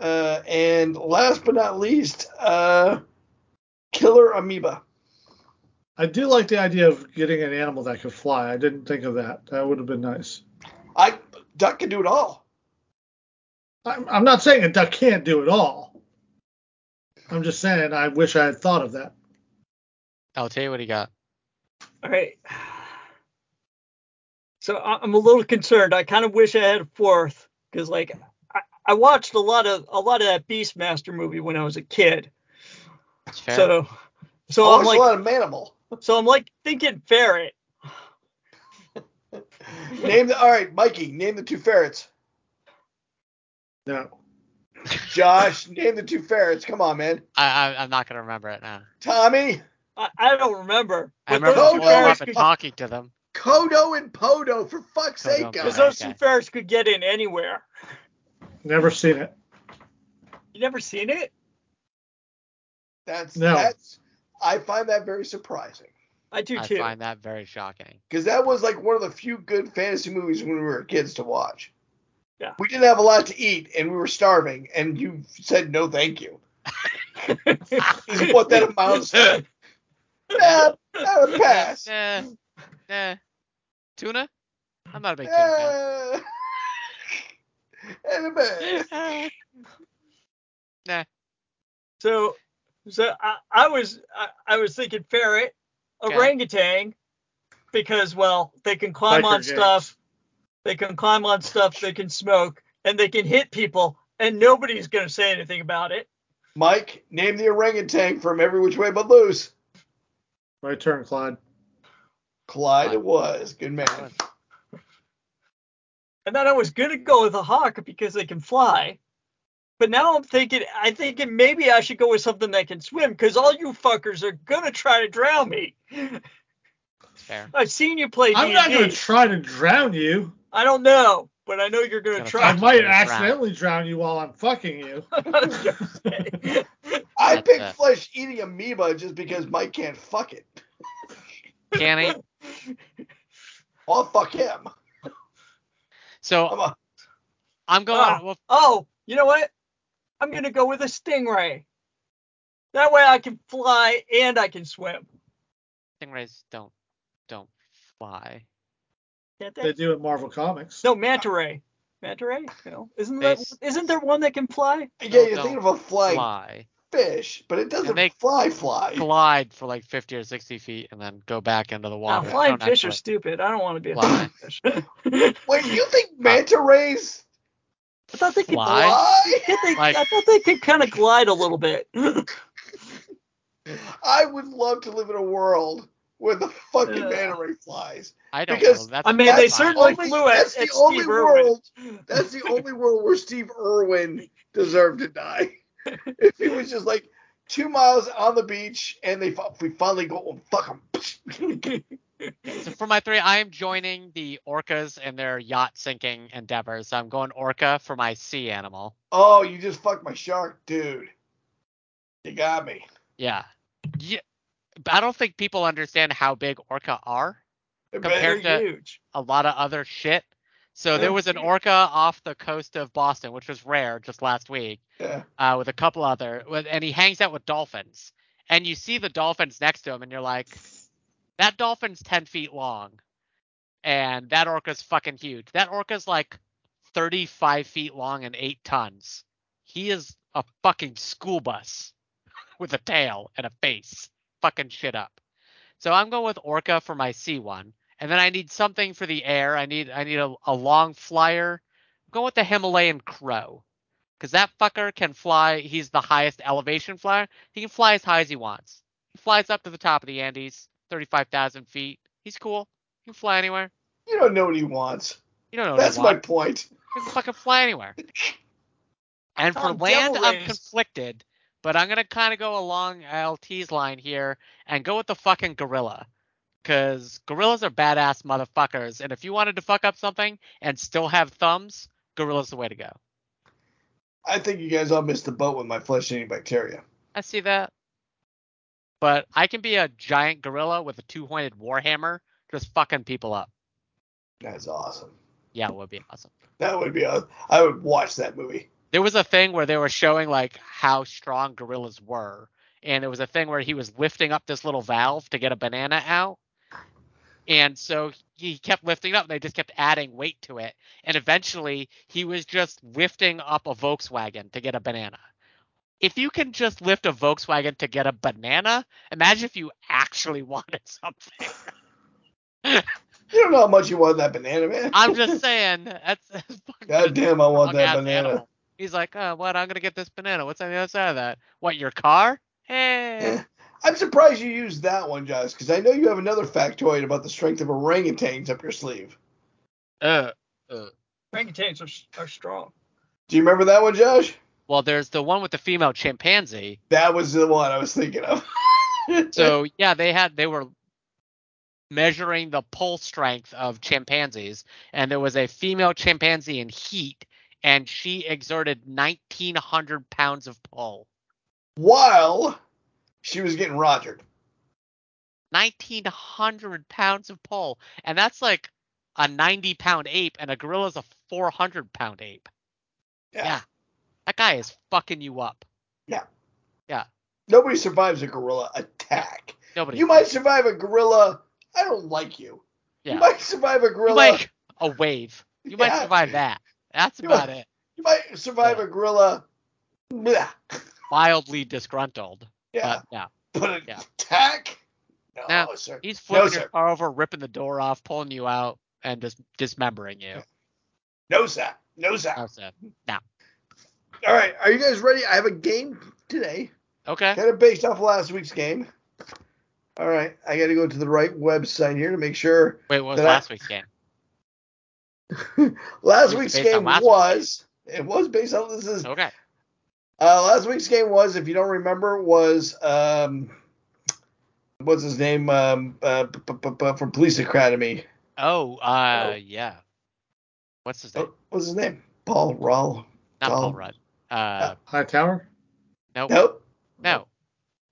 Uh, and last but not least, uh, killer amoeba. I do like the idea of getting an animal that could fly. I didn't think of that. That would have been nice. I duck can do it all. I'm, I'm not saying a duck can't do it all. I'm just saying I wish I had thought of that. I'll tell you what he got. All right. So I- I'm a little concerned. I kind of wish I had a fourth because, like, I, I watched a lot of a lot of that Beastmaster movie when I was a kid. It's fair. So, so I I'm watched like, a lot of Manimal. so I'm like thinking ferret. Name the all right, Mikey. Name the two ferrets. No. Josh, name the two ferrets. Come on, man. I, I I'm not gonna remember it now. Tommy, I, I don't remember. I But remember those Oh, two up ferrets and could, talking to them. Kodo, and Podo. For fuck's Kodo sake, guys. because Podo. those two ferrets could get in anywhere. Never seen it. You never seen it? That's No. that's. I find that very surprising I do too. I find that very shocking. because that was like one of the few good fantasy movies when we were kids to watch. Yeah. We didn't have a lot to eat and we were starving, and you said no, thank you. (laughs) Is what that amounts to. Nah, not a pass. Nah, nah. Tuna? I'm not a big tuna fan. Uh, and a pass. nah. So, so I, I was I, I was thinking ferret, Okay. orangutan, because well they can climb Biker on gangs. stuff, they can climb on stuff, they can smoke, and they can hit people, and nobody's gonna say anything about it. Mike, name the orangutan from Every Which Way But Loose. My turn, Clyde. Clyde, it was. Good man. And then I was gonna go with a hawk because they can fly. But now I'm thinking, I thinking maybe I should go with something that can swim, because all you fuckers are gonna try to drown me. Fair. I've seen you play I'm not going D&D. to try to drown you. I don't know, but I know you're gonna Gonna try. I might you, drown. accidentally drown you while I'm fucking you. (laughs) I That's picked it. flesh eating amoeba just because Mike can't fuck it. Can he? (laughs) I'll fuck him. So I'm a, I'm going. Ah. Well, oh, you know what? I'm gonna go with a stingray. That way I can fly and I can swim. stingrays don't don't fly. Can't They they? do in Marvel Comics. No, manta ray. Manta ray? No. Isn't They that s- isn't there one that can fly? yeah, you're thinking of a flying Fly. fish, but it doesn't they fly fly. Glide for like 50 or 60 feet and then go back into the water. They flying don't fish are stupid. I don't want to be a flying fish. (laughs) Wait, you think manta rays I thought they could Fly? fly? They, Like- I thought they could kind of glide a little bit. (laughs) I would love to live in a world where the fucking Yeah. manta ray flies. I don't because- know. That's I mean, That's they the certainly only- flew at, That's at the only Irwin. world. That's the only world where Steve Irwin deserved to die. If he was just like two miles on the beach and they we finally go, oh, fuck him. (laughs) So for my three, I am joining the orcas in their yacht sinking endeavors. So I'm going orca for my sea animal. oh, you just fucked my shark, dude. You got me. Yeah. Yeah. but I don't think people understand how big orca are. Compared They're to- huge. A lot of other shit. So there was an orca off the coast of Boston, which was rare just last week, Yeah. uh, with a couple other, with, and he hangs out with dolphins. And you see the dolphins next to him, and you're like, that dolphin's 10 feet long. And that orca's fucking huge. That orca's like 35 feet long and 8 tons. He is a fucking school bus (laughs) with a tail and a face. Fucking shit up. So I'm going with orca for my C one. And then I need something for the air. I need I need a, a long flyer. I'm going with the Himalayan crow. Because that fucker can fly. He's the highest elevation flyer. He can fly as high as he wants. He flies up to the top of the Andes, 35,000 feet. He's cool. He can fly anywhere. You don't know what he wants. You don't know. That's my point. He can fucking fly anywhere. (laughs) And for Oh, land, I'm conflicted, but I'm gonna kind of go along LT's line here and go with the fucking gorilla, because gorillas are badass motherfuckers, and if you wanted to fuck up something and still have thumbs, gorilla's the way to go. I think you guys all missed the boat with my flesh-eating bacteria. I see that. But I can be a giant gorilla with a two-pointed warhammer, just fucking people up. That's awesome. Yeah, it would be awesome. That would be. I would watch that movie. there was a thing where they were showing like how strong gorillas were and there was a thing where he was lifting up this little valve to get a banana out and so he kept lifting up and they just kept adding weight to it and eventually he was just lifting up a volkswagen to get a banana if you can just lift a volkswagen to get a banana imagine if you actually (laughs) wanted something You don't know how much you want that banana, man. (laughs) i'm just saying that's, that's (laughs) fucking God damn, I want that banana. animal. He's like, oh, what? I'm gonna get this banana. What's on the other side of that? What? Your car? Hey. Eh, I'm surprised you used that one, Josh, because I know you have another factoid about the strength of orangutans up your sleeve. Uh, uh. Orangutans are, are strong. Do you remember that one, Josh? Well, there's the one with the female chimpanzee. That was the one I was thinking of. (laughs) So yeah, they had they were measuring the pull strength of chimpanzees, and there was a female chimpanzee in heat, and she exerted 1,900 pounds of pull. while she was getting rogered. 1,900 pounds of pull, and that's like a 90 pound ape, and a gorilla's a 400 pound ape. Yeah. That guy is fucking you up. Yeah. Yeah. Nobody survives a gorilla attack. Nobody. You might survive a gorilla. I don't like you. Yeah. You might survive a gorilla. Like a wave. You might survive that. That's You about might- it. You might survive Yeah. a gorilla. Blah. Mildly disgruntled. Yeah. But yeah. But an yeah. attack? No, No. sir. He's No, flipping sir. your car over, ripping the door off, pulling you out, and just dismembering you. No, sir. No, sir. That's it. All right. Are you guys ready? I have a game today, Okay. kind of based off last week's game. All right. I got to go to the right website here to make sure. Wait, what was Did I- last week's game? (laughs) last week's game last was. It was based on this is Okay. uh last week's game was if you don't remember was um what's his name um uh p- p- p- from Police Academy Oh, uh, Oh. yeah. What's his name? Oh, what's his name Paul Rawl Not Paul- Paul Rudd. Uh, Hightower. nope. nope No.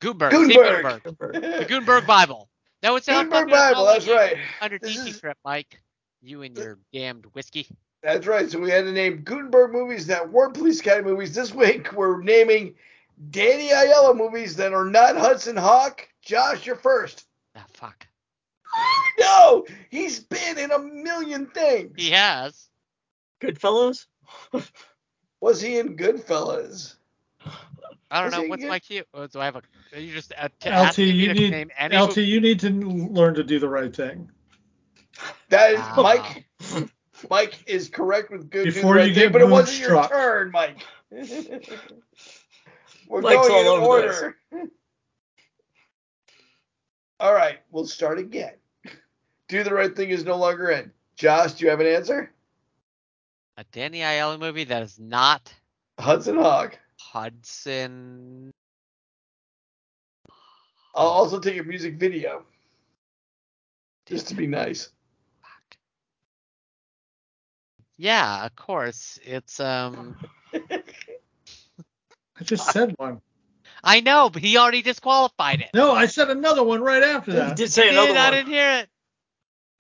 Guttenberg. Guttenberg. Guttenberg. The Gutenberg Bible. No, it's not Gutenberg Bible that's right Under This DC is- script, Mike. You and your damned whiskey. That's right. So we had to name Guttenberg movies that weren't Police Academy movies. This week we're naming Danny Aiello movies that are not Hudson Hawk. Josh, you're first. Ah, fuck. (gasps) No, he's been in a million things. He has. Goodfellas? (laughs) Was he in Goodfellas? I don't Was know. What's good? my cue? Oh, do I have a? You just uh, to LT, you need name LT, movie- you need to learn to do the right thing. That is Wow. Mike. Mike is correct with good. Before do the you right thing, get but it wasn't your turn, Mike. (laughs) We're Mike's going in all over order. (laughs) All right, we'll start again. Do the right thing is no longer in. Josh, do you have an answer? A Danny Aiello movie that is not Hudson Hawk. Hudson. I'll also take a music video. Just to be nice. Fuck. Yeah, of course. It's um. (laughs) I just said one. I know, but he already disqualified it. No, I said another one right after You that. did say He another did, I didn't hear it.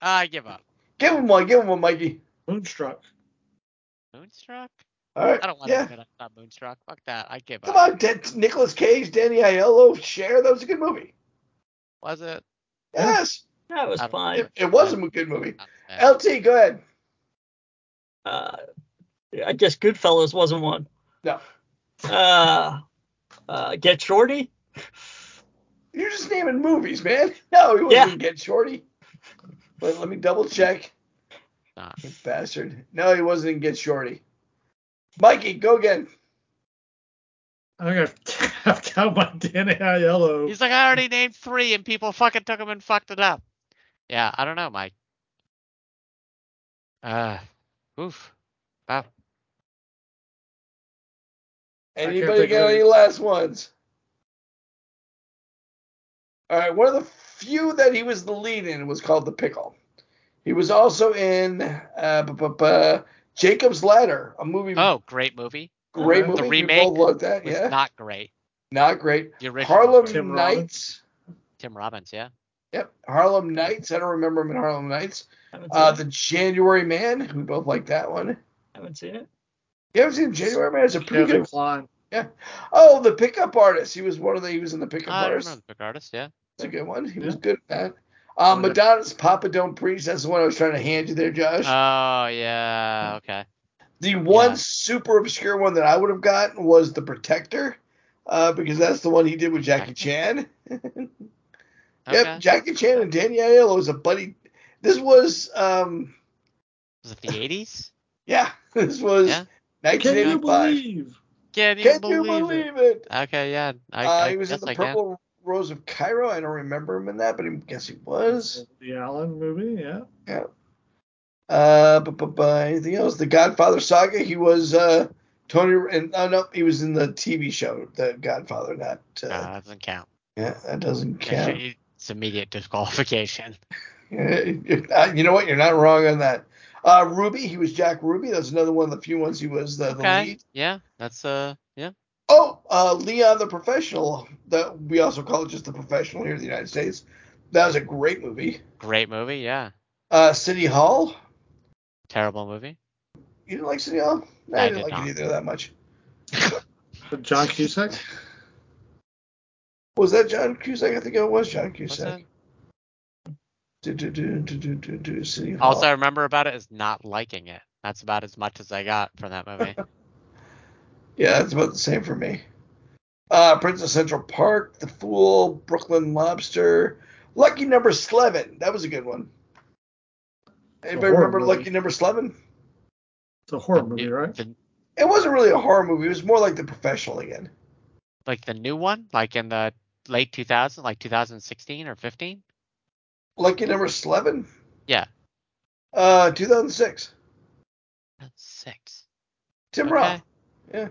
I give up. give him one. Give him one, Mikey. Moonstruck. Moonstruck? All right. I don't want yeah. to admit I'm not Moonstruck. Fuck that. I give Come up. on, Dan- Nicolas Cage, Danny Aiello, Cher. That was a good movie. Was it? Yes, That was fine. it, it was a good movie. LT, go ahead. Uh, I guess Goodfellas wasn't one. No. Uh, uh, Get Shorty? You're just naming movies, man. No, he wasn't Yeah. get Shorty. But let me double check. Nah. You bastard. No, he wasn't in Get Shorty. Mikey, go again. I'm gonna (laughs) tap out my Danny Aiello. He's like, I already named three, and people fucking took him and fucked it up. Yeah, I don't know, Mike. Uh, oof. Wow. Anybody think got any. any last ones? All right, one of the few that he was the lead in was called The Pickle. He was also in uh, bu- bu- bu- Jacob's Ladder, a movie. Oh, great movie. great movie. The we remake both loved that. Was Yeah, not great. not great. The original. Harlem Tim Nights. Robbins. Tim Robbins, yeah. Yep, Harlem Nights. I don't remember him in Harlem Nights. Uh, the January Man. We both like that one. Haven't seen it. You haven't seen January Man? It's a pretty Kevin good. Kline. Oh, the pickup artist. He was one of the. He was in the pickup I artist. remember the pick artist, yeah. It's a good one. He Yeah. was good at that. Um. Madonna's Papa Don't Preach. That's the one I was trying to hand you there, Josh. Oh, yeah. Okay. the one yeah. super obscure one that I would have gotten was The Protector, uh, because that's the one he did with Jackie Chan. (laughs) Okay. Yep, Jackie Chan and Danny Aiello was a buddy. This was, um, Was it the 80s? (laughs) yeah, this was Yeah. Can you 1985. believe? Can you Can believe, you it? believe it? Okay, yeah. I, uh, I he was in guess the I can. Purple Rose of Cairo. I don't remember him in that, but I guess he was. The Allen movie, yeah. Yeah. Uh, but, but, but anything else? The Godfather saga. He was uh Tony, and oh no, he was in the TV show, The Godfather. Not uh, No, that doesn't count. yeah, that doesn't count. It's immediate disqualification. (laughs) Uh, you know what? You're not wrong on that. Uh, Ruby. He was Jack Ruby. That's another one of the few ones he was the, the lead. Yeah, that's uh, yeah. Oh, uh, Leon the Professional. That we also call it just the Professional here in the United States. That was a great movie. Great movie, yeah. Uh, City Hall. Terrible movie. You didn't like City Hall? No, I I didn't did like not. it either that much. (laughs) John Cusack. Was that John Cusack? I think it was John Cusack. Do, do, do, do, do, do, do, City Hall. Also, I remember about it is not liking it. That's about as much as I got from that movie. (laughs) yeah, it's about the same for me. Uh, Prince of Central Park, The Fool, Brooklyn Lobster, Lucky Number Eleven. That was a good one. Anybody remember movie. Lucky Number Eleven? It's a horror movie, right? The- It wasn't really a horror movie. It was more like The Professional again. like the new one, like in the late 2000s, like 2016 or 15. Lucky Number Eleven. Yeah. Uh, 2006. That's six. Tim Okay. Roth. Yeah.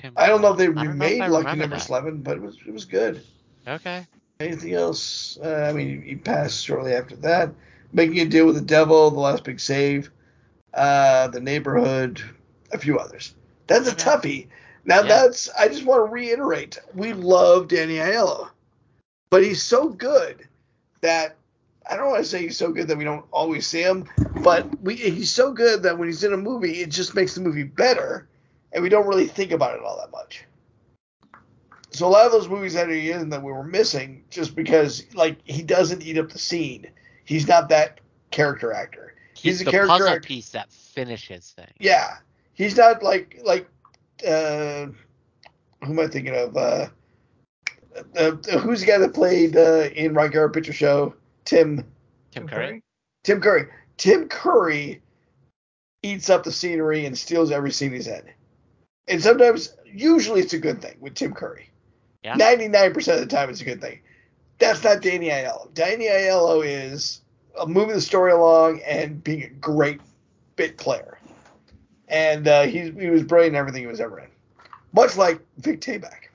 Tim I don't know if they remade Lucky Number that. Eleven, but it was it was good. Okay. Anything else? Uh, I mean, he passed shortly after that. Making a Deal with the Devil, The Last Big Save, uh, The Neighborhood, a few others. That's a toughie. Now Yeah. that's I just want to reiterate, we love Danny Aiello, but he's so good that I don't want to say he's so good that we don't always see him, but we he's so good that when he's in a movie, it just makes the movie better, and we don't really think about it all that much. So a lot of those movies that he in that we were missing just because like he doesn't eat up the scene. He's not that character actor. He's, He's a the character puzzle act- piece that finishes things. Yeah, he's not like like uh, who am I thinking of? Uh, uh, who's the guy that played uh, in Rocky Horror Picture Show? Tim Tim Curry. Tim Curry. Tim Curry eats up the scenery and steals every scene he's in. And sometimes, usually, it's a good thing with Tim Curry. Yeah. 99% of the time, it's a good thing. That's not Danny Aiello. Danny Aiello is uh, moving the story along and being a great bit player. And uh, he's, he was brilliant in everything he was ever in. Much like Vic Tayback.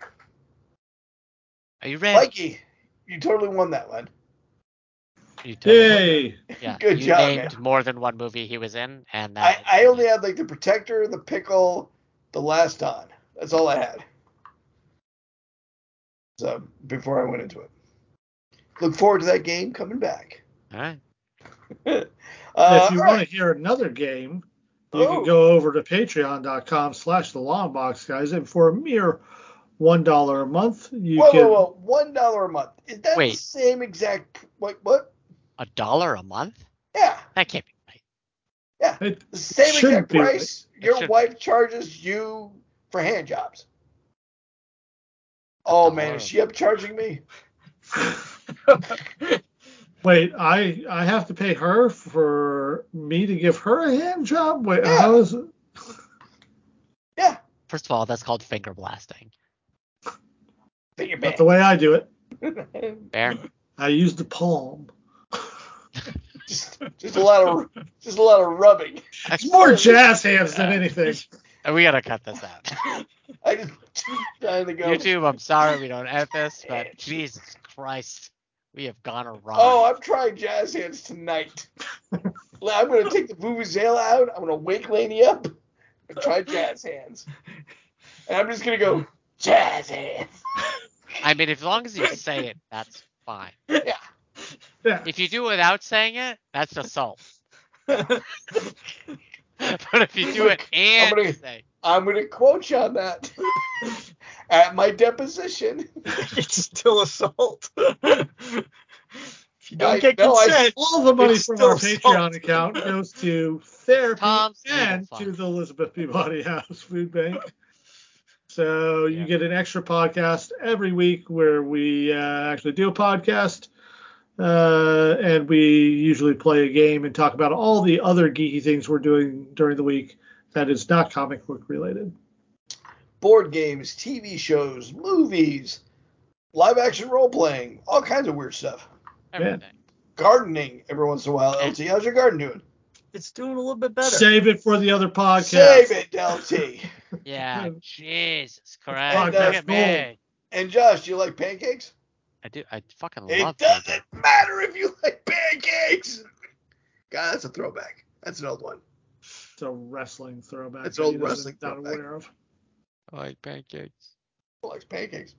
Are you ready? Mikey, you totally won that one. You totally- Yay! Yeah. Good you job, named man. more than one movie he was in, and I, I only had like the Protector, the Pickle, the Last Don. That's all I had. So before I went into it, look forward to that game coming back. All right. (laughs) Uh, if you want right. to hear another game, you Oh. can go over to patreon.com slash the long box guys and for a mere one dollar a month you whoa, can whoa, whoa! One dollar a month. Is that the same exact? What? What? A dollar a month? Yeah, That can't be right. Yeah. it same exact be right. price your should- wife charges you for hand jobs. Oh man, dollar. is she upcharging me? (laughs) Wait, I I have to pay her for me to give her a hand job? Wait, Yeah. how is it? (laughs) Yeah, First of all, that's called finger blasting. finger Not the way I do it. bang. (laughs) Fair. I use the palm. Just just a lot of just a lot of rubbing. It's more jazz hands than anything. Uh, we gotta cut this out. (laughs) I just trying to go. YouTube, I'm sorry we don't edit this, but Jesus Christ, we have gone awry. Oh, I'm trying jazz hands tonight. I'm gonna take the vuvuzela out. I'm gonna wake Laney up and try jazz hands. And I'm just gonna go jazz hands. I mean, as long as you say it, that's fine. (laughs) Yeah. Yeah. If you do it without saying it, that's assault. (laughs) (laughs) but if you do it and gonna- say, I'm gonna quote you on that. (laughs) At my deposition. it's still assault. if you don't I- get no, I- consent, All the money from still our Patreon assault. account goes to therapy Tom's and to the Elizabeth Peabody House Food Bank. So you Yeah. get an extra podcast every week where we uh, actually do a podcast. Uh, and we usually play a game and talk about all the other geeky things we're doing during the week that is not comic book related. Board games, TV shows, movies, live action role playing, all kinds of weird stuff. everything. Gardening every once in a while. LT, how's your garden doing? it's doing a little bit better. Save it for the other podcast. Save it, LT. Yeah, (laughs) Jesus And, Christ. uh, Look at me. and Josh, do you like pancakes? I do. I fucking love It love doesn't pancakes. matter if you like pancakes. God, that's a throwback. That's an old one. It's a wrestling throwback. It's that old he doesn't- wrestling not throwback. aware of. I like pancakes. Who likes pancakes?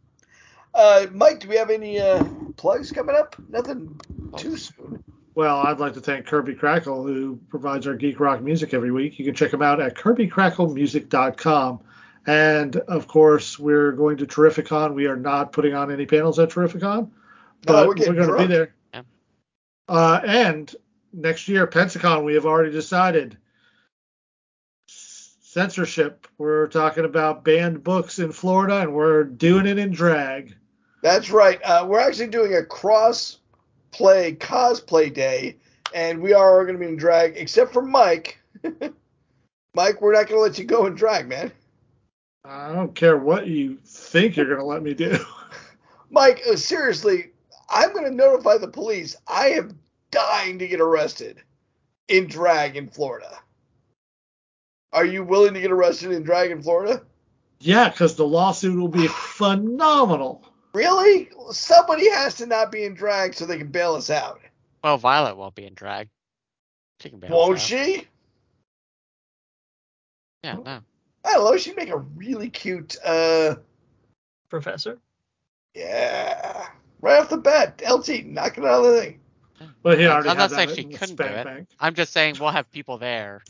Uh, Mike, do we have any uh, plugs coming up? Nothing too soon. Well, I'd like to thank Kirby Crackle, who provides our geek rock music every week. You can check him out at kirbycracklemusic.com. And of course, we're going to Terrificon. We are not putting on any panels at Terrificon, but No, we're we're, going to be there. Yeah. Uh, and next year, Pensacon, we have already decided. Censorship. We're talking about banned books in Florida, and we're doing it in drag. That's right. Uh, we're actually doing a cross play cosplay day, and we are going to be in drag, except for Mike. (laughs) Mike, we're not going to let you go in drag, man. I don't care what you think you're going to let me do. (laughs) Mike, uh, seriously, I'm going to notify the police. I am dying to get arrested in drag in Florida. Are you willing to get arrested in drag in Florida? Yeah, because the lawsuit will be phenomenal. Really? Somebody has to not be in drag so they can bail us out. Well, Violet won't be in drag. She can be. Won't she? Yeah, no. I don't know. She'd make a really cute, uh, Professor. yeah, right off the bat. LT, knock it out of the thing. But he already I'm not saying she couldn't do it. bank. I'm just saying we'll have people there.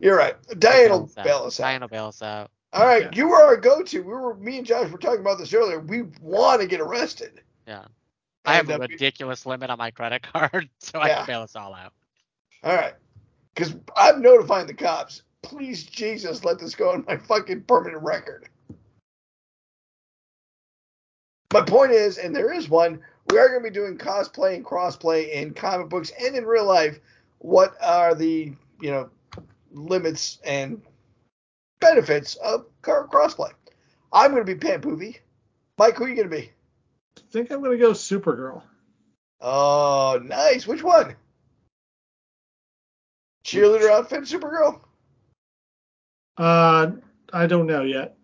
You're right. to Diane will out. bail us out. Diane will bail us out. All right, Yeah. you were our go-to. We were me and Josh were talking about this earlier. We want to get arrested. Yeah. I have a ridiculous limit on my credit (laughs) card, so I can bail us all out. All right, because I'm notifying the cops. Please, Jesus, let this go on my fucking permanent record. My point is, and there is one, we are going to be doing cosplay and crossplay in comic books and in real life. What are the you know limits and benefits of crossplay? I'm going to be Pam Poovey. Mike, who are you going to be? I think I'm going to go Supergirl. Oh, nice. Which one? Cheerleader outfit, Supergirl. Uh, I don't know yet.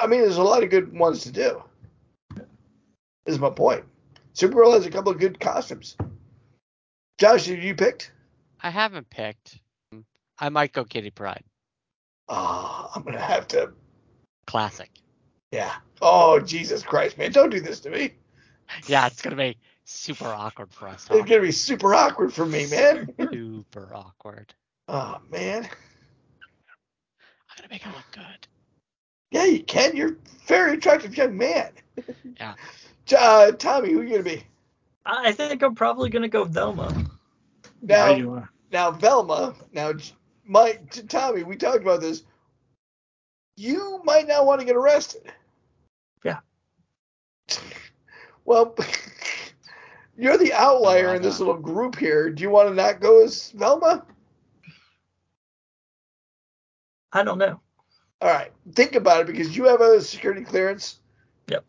I mean, there's a lot of good ones to do. Is my point. Supergirl has a couple of good costumes. Josh, did you picked? I haven't picked. I might go Kitty Pryde. Oh, I'm gonna have to. Classic. Yeah. Oh, Jesus Christ, man! Don't do this to me. Yeah, it's gonna be super awkward for us. It's gonna be super awkward for me, man. super awkward. Oh man. I'm gonna make it look good. Yeah, you can. You're a very attractive young man. (laughs) Yeah. Uh, Tommy, who are you gonna be? I think I'm probably gonna go Velma. Now, Yeah, you are. Now, Velma, now, Mike, t- Tommy, we talked about this. You might not want to get arrested. Yeah. (laughs) Well, (laughs) you're the outlier in this little group here. Do you want to not go as Velma? I don't know. All right, think about it because you have a security clearance. Yep.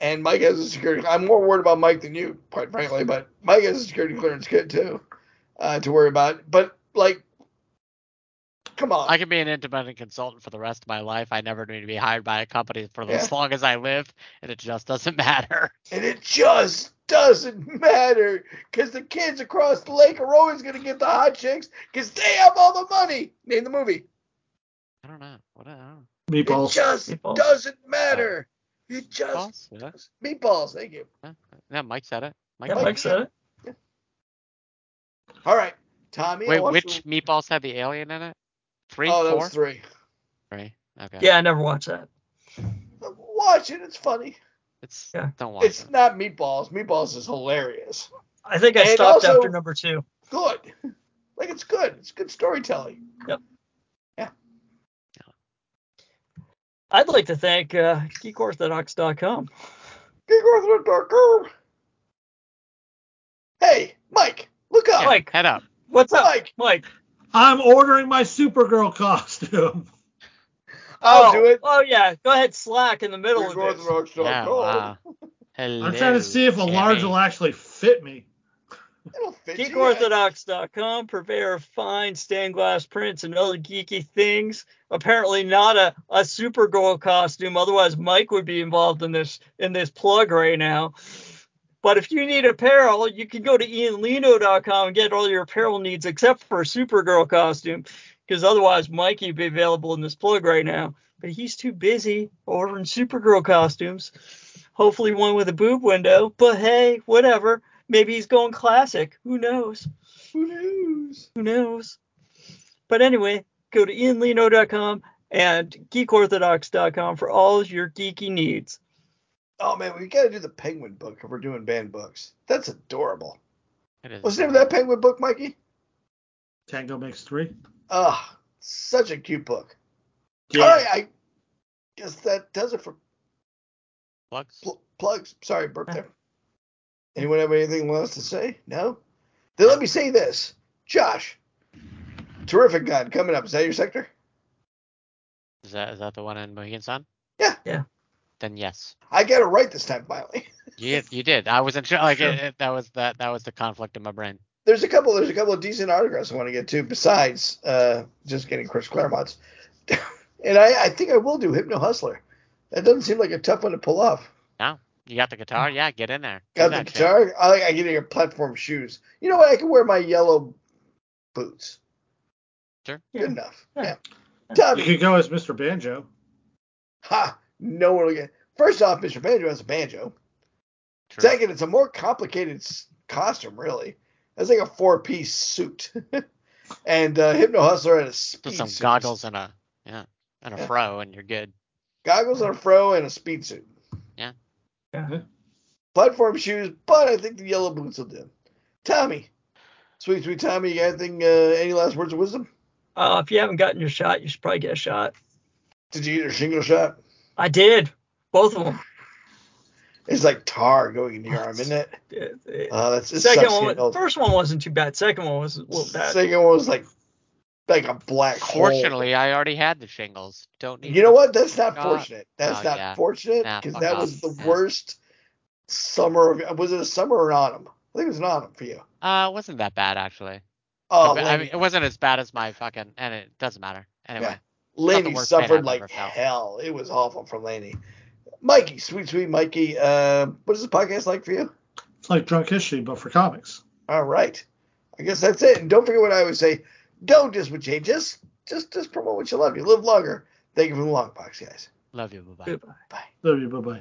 And Mike has a security. I'm more worried about Mike than you, quite frankly. But Mike has a security clearance kid too. uh, to worry about. But like, come on. I can be an independent consultant for the rest of my life. I never need to be hired by a company for Yeah. as long as I live, and it just doesn't (laughs) matter. and it just doesn't matter because the kids across the lake are always going to get the hot chicks because they have all the money. Name the movie. I don't know. What? I don't know. Meatballs. It just Meatballs. doesn't matter. Oh. It just Balls? Yeah. meatballs. Thank you. yeah, Mike said it. Mike Yeah, said Mike Mike said it. All right, Tommy. Wait, which you- meatballs had the alien in it? Three, Oh, that was three. three. Okay. Yeah, I never watched that. Watch it. It's funny. It's Yeah. don't watch It's it. not meatballs. Meatballs is hilarious. I think I And stopped also- after number two. Good. Like it's good. It's good storytelling. I'd like to thank uh, geekorthodox.com. Get go through the darker. Hey, Mike, look up. Yeah, Mike. head up. What's up, Mike, Mike? I'm ordering my Supergirl costume. I'll oh, do it. Oh yeah, go ahead, slack in the middle Get of go this. the darker. Yeah. Wow. Hello. I'm trying to see if a large will actually fit me. GeekOrthodox.com, purveyor of fine stained glass prints and other geeky things. Apparently not a, a Supergirl costume, otherwise Mike would be involved in this in this plug right now. But if you need apparel, you can go to ianlino.com and get all your apparel needs except for a Supergirl costume, because otherwise Mikey would be available in this plug right now. But he's too busy ordering Supergirl costumes. Hopefully one with a boob window. But hey, whatever. Maybe he's going classic. Who knows? Who knows? Who knows? But anyway, go to ianlino.com and geekorthodox.com for all your geeky needs. Oh man, we gotta do the Penguin book if we're doing banned books. That's adorable. It is. What's the name of that Penguin book, Mikey? Tango makes three. Ah, such a cute book. Yeah. All right, I guess that does it for Plugs? pl- plugs. Sorry, burp there. Anyone have anything else to say? No? Then let me say this. Josh, Terrificon coming up. Is that your sector? Is that is that the one in Mohegan Sun? Yeah. Yeah. Then yes. I got it right this time finally. (laughs) You you did. I wasn't sure. Like Sure. it, it- that was that that was the conflict in my brain. There's a couple. There's a couple of decent autographs I want to get to besides uh, just getting Chris Claremont's. (laughs) and I, I think I will do Hypno Hustler. That doesn't seem like a tough one to pull off. You got the guitar? Yeah, get in there. Do Got the that shit. guitar. I like I get in your platform shoes. You know what? I can wear my yellow boots. Sure. Yeah. Good enough. Yeah. Yeah. You Tommy. could go as Mr. Banjo. Ha! No one will get. First off, Mr. Banjo has a banjo. True. Second, it's a more complicated costume, really. It's like a four-piece suit. (laughs) and uh, Hypno Hustler had a Put speed some suit. goggles and a yeah and a Yeah. fro and you're good. Goggles and a fro and a speed suit. Yeah. Yeah. Platform shoes, but I think the yellow boots will do. Tommy, sweet sweet Tommy, you got anything? Uh, any last words of wisdom? Uh, if you haven't gotten your shot, you should probably get a shot. Did you get your shingle shot? I did. Both of them. It's like tar going into your arm, isn't it? (laughs) It- it- Oh, that's it second sucks one, Was, first one wasn't too bad. Second one was a little bad. Second one was like like a black hole. Fortunately, I already had the shingles. Don't need. You know what? That's not fortunate. That's Oh, not yeah. fortunate because fuck that off. was the Yeah. worst summer of. Was it a summer or an autumn? I think it was an autumn for you. Uh, it wasn't that bad actually. Oh, I mean- I mean, it wasn't as bad as my fucking, and it doesn't matter. Anyway, Yeah. Laney worst pain I've suffered like hell. It was awful for Laney. Mikey, sweet, sweet Mikey. Uh, what is the podcast like for you? It's like Drunk History, but for comics. All right. I guess that's it. And don't forget what I always say. Don't just what change. Just, just, just promote what you love. You live longer. Thank you for the long box, guys. love you. Bye bye. Goodbye. Bye. Love you. Bye bye.